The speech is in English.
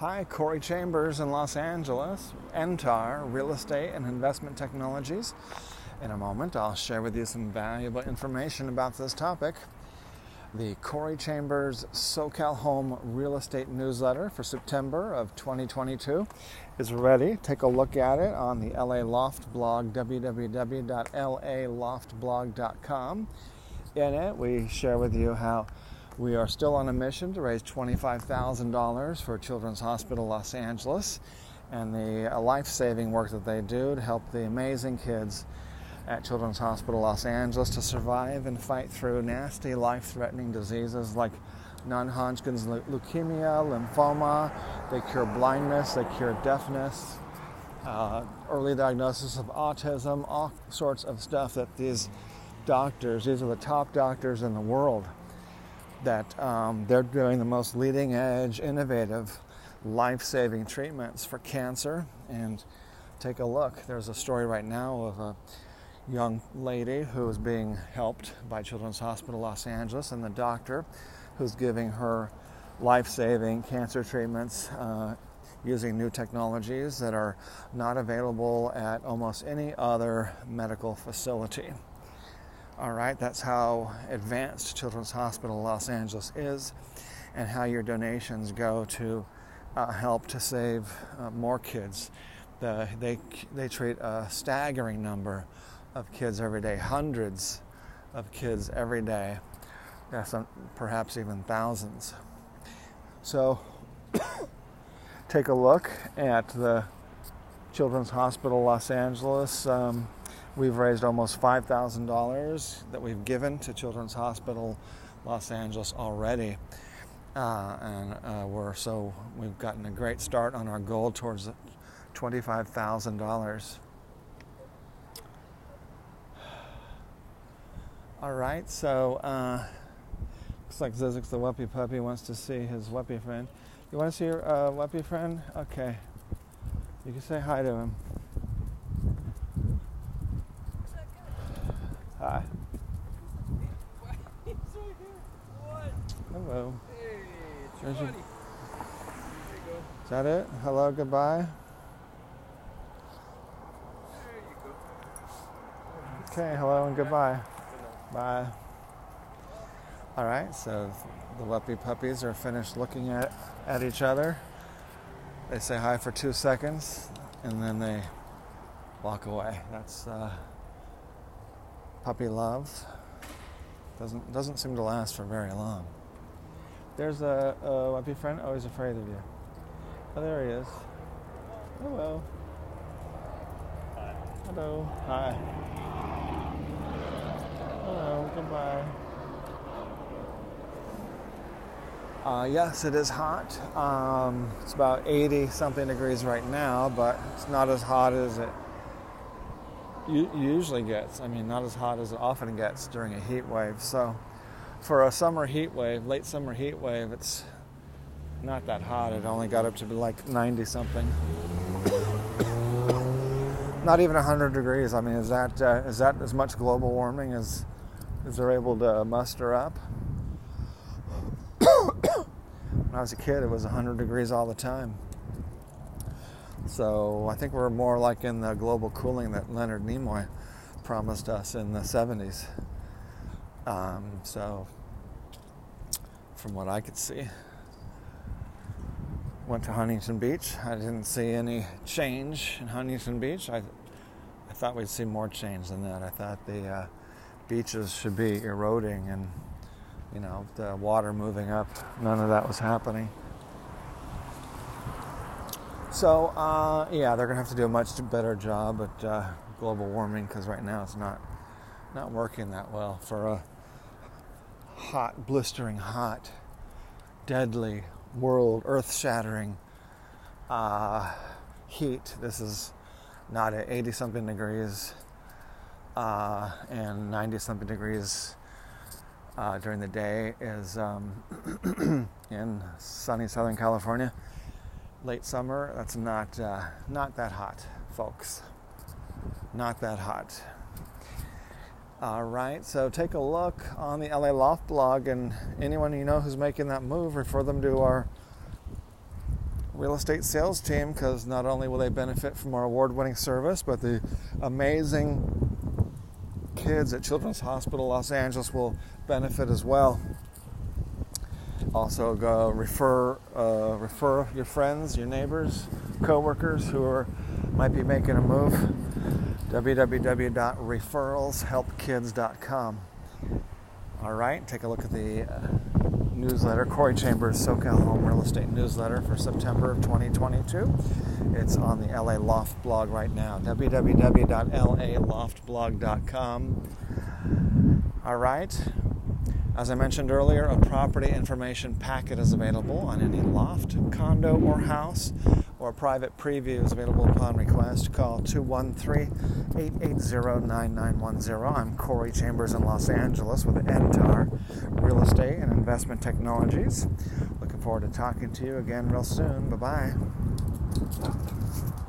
Hi, Corey Chambers in Los Angeles, NTAR, Real Estate and Investment Technologies. In a moment, I'll share with you some valuable information about this topic. The Corey Chambers SoCal Home Real Estate Newsletter for September of 2022 is ready. Take a look at it on the LA Loft blog, www.laloftblog.com. In it, we share with you how we are still on a mission to raise $25,000 for Children's Hospital Los Angeles and the life saving work that they do to help the amazing kids at Children's Hospital Los Angeles to survive and fight through nasty life threatening diseases like non Hodgkin's leukemia, lymphoma. They cure blindness, they cure deafness, uh, early diagnosis of autism, all sorts of stuff that these doctors, these are the top doctors in the world that um, they're doing the most leading edge, innovative, life saving treatments for cancer. And take a look. There's a story right now of a young lady who is being helped by Children's Hospital Los Angeles and the doctor who's giving her life saving cancer treatments. Uh, using new technologies that are not available at almost any other medical facility. All right, that's how advanced Children's Hospital Los Angeles is, and how your donations go to uh, help to save uh, more kids. The, they, they treat a staggering number of kids every day, hundreds of kids every day, yeah, some, perhaps even thousands. So, take a look at the Children's Hospital Los Angeles. Um, We've raised almost $5,000 that we've given to Children's Hospital Los Angeles already. Uh, and uh, we're so we've gotten a great start on our goal towards $25,000. All right, so uh, looks like Zizix the Whuppie Puppy wants to see his Whuppie friend. You want to see your uh, friend? Okay. You can say hi to him. Hi. Hello. Hey, There's your- There you go. Is that it? Hello, goodbye. There you go. Okay, hello and goodbye. Bye. All right, so the Whuppie puppies are finished looking at, at each other. They say hi for two seconds and then they walk away. That's uh, puppy love. Doesn't doesn't seem to last for very long. There's a, a Whuppie friend always afraid of you. Oh, there he is. Hello. Hello. Hi. Hello. Goodbye. Uh, yes, it is hot. Um, it's about 80 something degrees right now, but it's not as hot as it usually gets. I mean, not as hot as it often gets during a heat wave. So, for a summer heat wave, late summer heat wave, it's not that hot. It only got up to like 90 something. Not even 100 degrees. I mean, is that uh, is that as much global warming as as they're able to muster up? when I was a kid, it was 100 degrees all the time. So I think we're more like in the global cooling that Leonard Nimoy promised us in the 70s. Um, so, from what I could see, went to Huntington Beach. I didn't see any change in Huntington Beach. I, I thought we'd see more change than that. I thought the uh, beaches should be eroding and, you know, the water moving up. None of that was happening. So, uh, yeah, they're going to have to do a much better job at uh, global warming because right now it's not not working that well for a hot, blistering hot, deadly world, earth-shattering uh, heat. This is not at 80 something degrees uh, and 90 something degrees uh, during the day is um, in sunny Southern California. Late summer, that's not uh, not that hot, folks. Not that hot. All right, so take a look on the LA Loft blog, and anyone you know who's making that move, refer them to our real estate sales team because not only will they benefit from our award winning service, but the amazing kids at Children's Hospital Los Angeles will benefit as well. Also, go refer uh, refer your friends, your neighbors, coworkers who are might be making a move. www.referralshelpkids.com. All right, take a look at the uh, newsletter, Corey Chambers SoCal Home Real Estate Newsletter for September of 2022. It's on the LA Loft blog right now, www.laloftblog.com. All right, as I mentioned earlier, a property information packet is available on any loft, condo, or house, or a private preview is available upon request. Call 213 880 9910. I'm Corey Chambers in Los Angeles with NTAR Real Estate and Investment Technologies. Looking forward to talking to you again real soon. Bye bye.